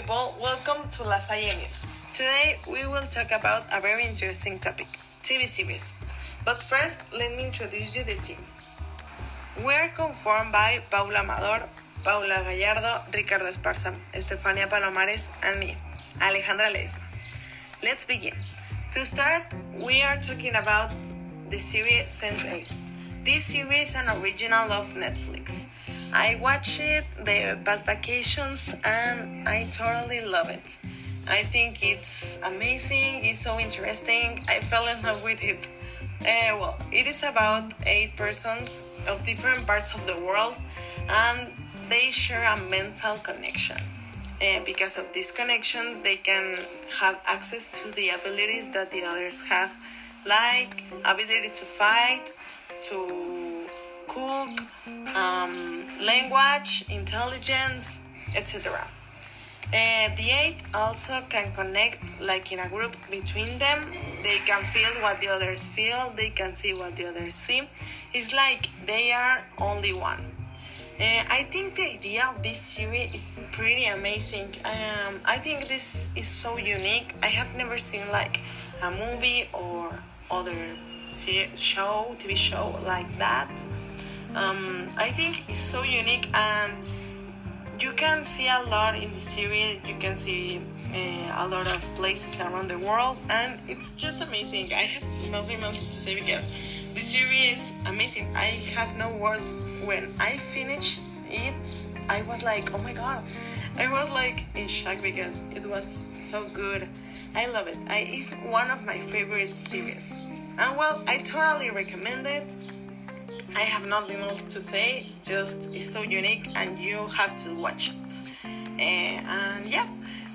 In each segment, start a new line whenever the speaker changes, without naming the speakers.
people, welcome to La Salle News. Today we will talk about a very interesting topic, TV series. But first, let me introduce you the team. We are conformed by Paula Amador, Paula Gallardo, Ricardo Esparza, Estefania Palomares, and me, Alejandra Ledesma. Let's begin. To start, we are talking about the series Sense8. This series is an original of Netflix. I watched it the past vacations and I totally love it. I think it's amazing, it's so interesting. I fell in love with it. Uh, well, it is about eight persons of different parts of the world and they share a mental connection. Uh, because of this connection, they can have access to the abilities that the others have, like ability to fight, to cook, um, language, intelligence, etc. The eight also can connect, like in a group between them. They can feel what the others feel, they can see what the others see. It's like they are only one. Uh, I think the idea of this series is pretty amazing. Um, I think this is so unique. I have never seen like a movie or other show, TV show like that. Um, I think it's so unique and you can see a lot in the series. You can see uh, a lot of places around the world, and it's just amazing. I have nothing else to say because the series is amazing. I have no words. When I finished it, I was like, oh my god. I was like in shock because it was so good. I love it. I, it's one of my favorite series. And well, I totally recommend it. I have nothing else to say, just it's so unique and you have to watch it. Uh, and yeah,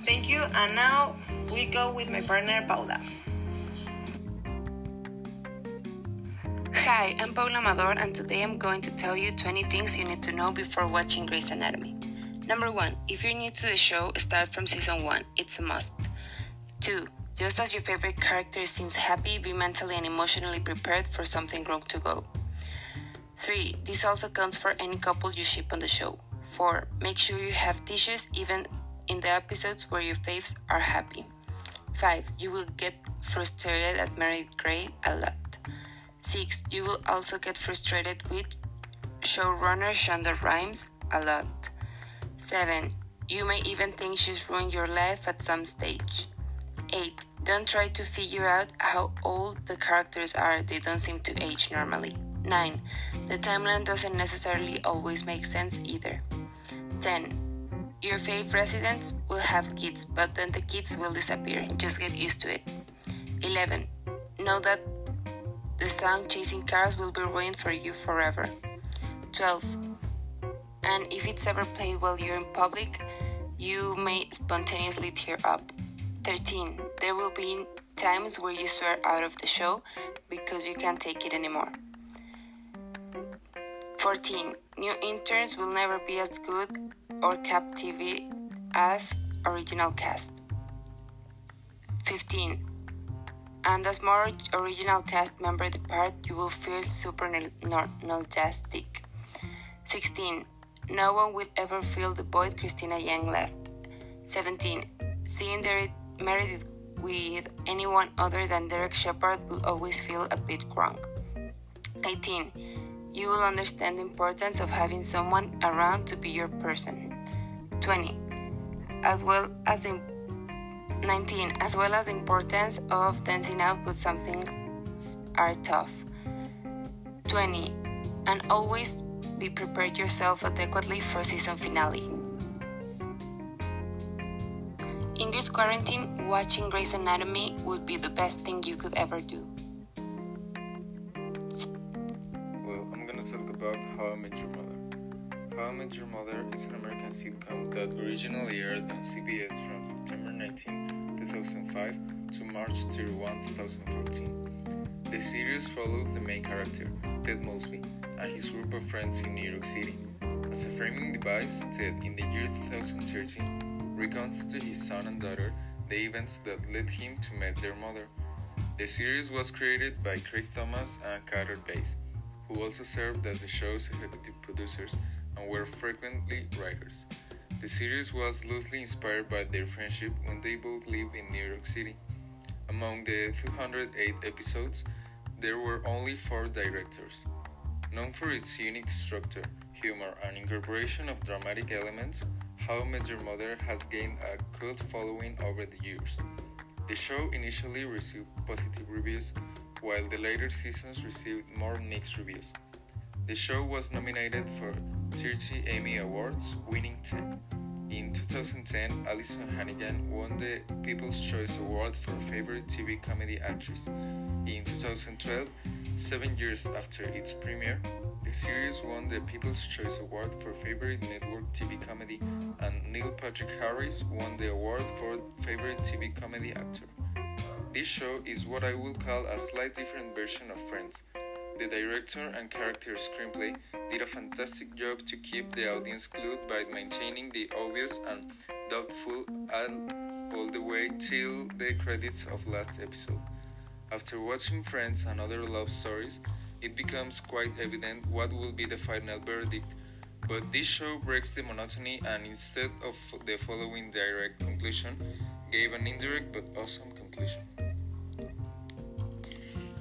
thank you. And now we go with my partner Paula.
Hi, I'm Paula Amador, and today I'm going to tell you 20 things you need to know before watching Grey's Anatomy. Number 1. If you're new to the show, start from season 1. It's a must. 2. Just as your favorite character seems happy, be mentally and emotionally prepared for something wrong to go. 3. This also counts for any couple you ship on the show. 4. Make sure you have tissues even in the episodes where your faves are happy. 5. You will get frustrated at Meredith Grey a lot. 6. You will also get frustrated with showrunner Shonda Rhimes a lot. 7. You may even think she's ruined your life at some stage. 8. Don't try to figure out how old the characters are, they don't seem to age normally. 9. The timeline doesn't necessarily always make sense either. 10. Your fave residents will have kids, but then the kids will disappear. Just get used to it. 11. Know that the song Chasing Cars will be ruined for you forever. 12. And if it's ever played while you're in public, you may spontaneously tear up. 13. There will be times where you swear out of the show because you can't take it anymore. 14. New interns will never be as good or captivating as original cast. 15. And as more original cast member depart, you will feel super nostalgic. 16. No one will ever fill the void Cristina Yang left. 17. Seeing Meredith with anyone other than Derek Shepherd will always feel a bit wrong. 18 you will understand the importance of having someone around to be your person. 20. As well as in 19. As well as the importance of dancing out with something are tough. 20. And always be prepared yourself adequately for season finale. In this quarantine, watching Grey's Anatomy would be the best thing you could ever do.
How I Met Your Mother. How I Met Your Mother is an American sitcom that originally aired on CBS from September 19, 2005 to March 31, 2014. The series follows the main character, Ted Mosby, and his group of friends in New York City. As a framing device, Ted, in the year 2013, recounts to his son and daughter the events that led him to meet their mother. The series was created by Craig Thomas and Carter Bays who also served as the show's executive producers and were frequently writers. The series was loosely inspired by their friendship when they both lived in New York City. Among the 208 episodes, there were only four directors. Known for its unique structure, humor, and incorporation of dramatic elements, How I Met Your Mother has gained a cult following over the years. The show initially received positive reviews, while the later seasons received more mixed reviews. The show was nominated for 30 Emmy Awards, winning 10. In 2010, Alyson Hannigan won the People's Choice Award for Favorite TV Comedy Actress. In 2012, seven years after its premiere, the series won the People's Choice Award for Favorite Network TV Comedy, and Neil Patrick Harris won the award for Favorite TV Comedy Actor. This show is what I would call a slight different version of Friends. The director and character screenplay did a fantastic job to keep the audience glued by maintaining the obvious and doubtful all the way till the credits of last episode. After watching Friends and other love stories, it becomes quite evident what will be the final verdict. But this show breaks the monotony and instead of the following direct conclusion, gave an indirect but awesome conclusion.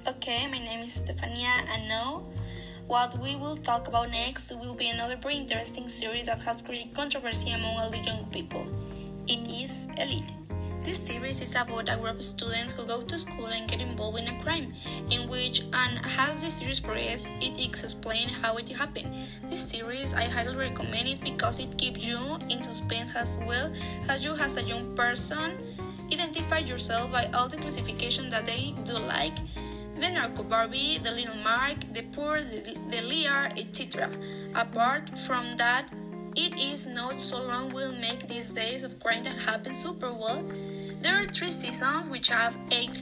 Okay, my name is Stefania, and now what we will talk about next will be another very interesting series that has created controversy among all the young people. It is Elite. This series is about a group of students who go to school and get involved in a crime, in which, and as the series progresses, it is explained how it happened. This series, I highly recommend it because it keeps you in suspense as well as you, as a young person, identify yourself by all the classification that they do like the narco Barbie, the little Mark, the poor, the, the Lear, etc. Apart from that, it is not so long will make these days of quarantine happen super well. There are three seasons which have eight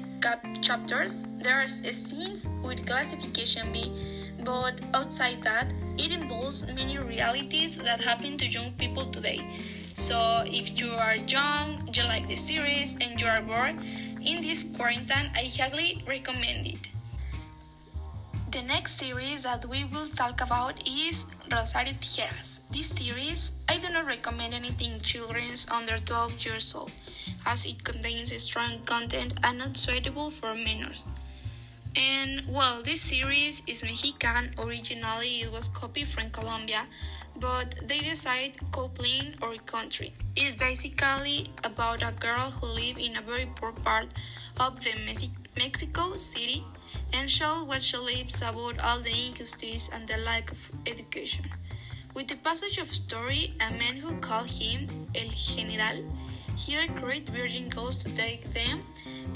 chapters. There are scenes with classification B, but outside that, it involves many realities that happen to young people today. So if you are young, you like the series, and you are bored, in this quarantine, I highly recommend it. The next series that we will talk about is Rosario Tijeras. This series, I do not recommend anything children's under 12 years old, as it contains strong content and not suitable for minors. And well, this series is Mexican. Originally, it was copied from Colombia, but they decide coupling or country. It is basically about a girl who lives in a very poor part of the Mexico City and shows what she lives about all the injustice and the lack of education. With the passage of story, a man who called him El General, he recruits virgin girls to take them,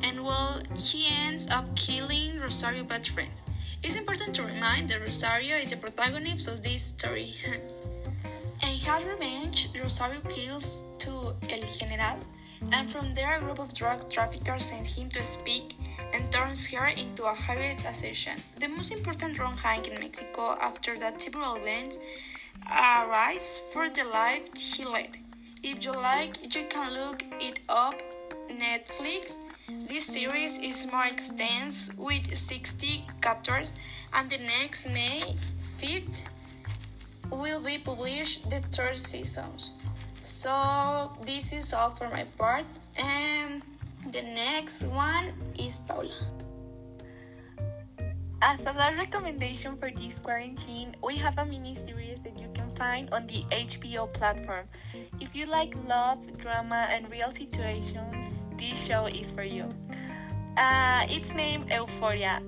and well, he ends up killing Rosario best friends. It's important to remind that Rosario is the protagonist of this story. and has revenge, Rosario kills to El General, and from there a group of drug traffickers send him to speak and turns her into a hired assassin. The most important wrong hang in Mexico after that several events arise for the life he led. If you like, you can look it up Netflix. This series is more extensive with 60 chapters, and the next May 5th will be published the third season. So this is all for my part, and the next one is Paula.
As a last recommendation for this quarantine, we have a mini series that you can find on the HBO platform. If you like love, drama, and real situations, this show is for you. Uh, it's named Euphoria.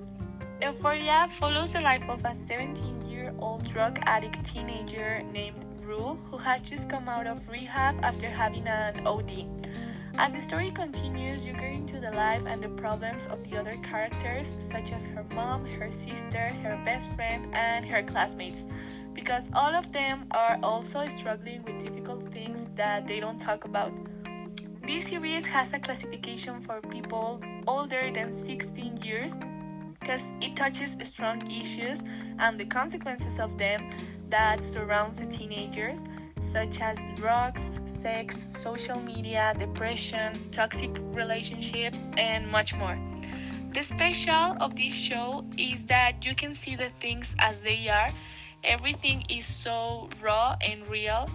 Euphoria follows the life of a 17 year old drug addict teenager named Rue who has just come out of rehab after having an OD. As the story continues, you get into the life and the problems of the other characters, such as her mom, her sister, her best friend, and her classmates, because all of them are also struggling with difficult things that they don't talk about. This series has a classification for people older than 16 years because it touches strong issues and the consequences of them that surrounds the teenagers such as drugs, sex, social media, depression, toxic relationships, and much more. The special of this show is that you can see the things as they are. Everything is so raw and real.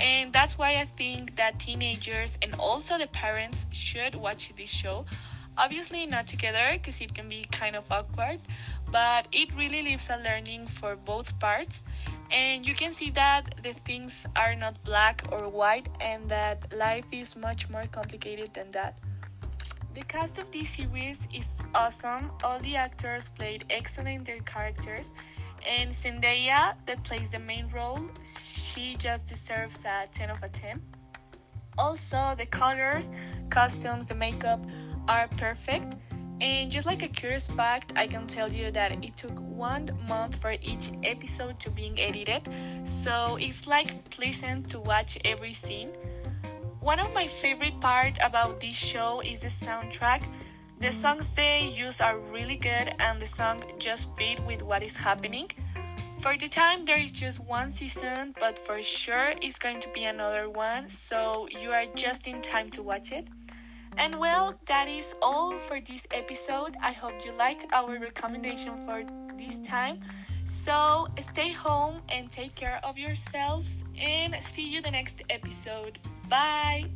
And that's why I think that teenagers and also the parents should watch this show. Obviously, not together because it can be kind of awkward, but it really leaves a learning for both parts. And you can see that the things are not black or white, and that life is much more complicated than that. The cast of this series is awesome. All the actors played excellent their characters, and Zendaya, that plays the main role, she just deserves a 10 of a 10. Also, the colors, costumes, the makeup are perfect. And just like a curious fact, I can tell you that it took one month for each episode to being edited, so it's like pleasant to watch every scene. One of my favorite part about this show is the soundtrack. The songs they use are really good and the song just fit with what is happening. For the time there is just one season, but for sure it's going to be another one, so you are just in time to watch it. And well, that is all for this episode. I hope you like our recommendation for this time. So stay home and take care of yourselves and see you the next episode. Bye.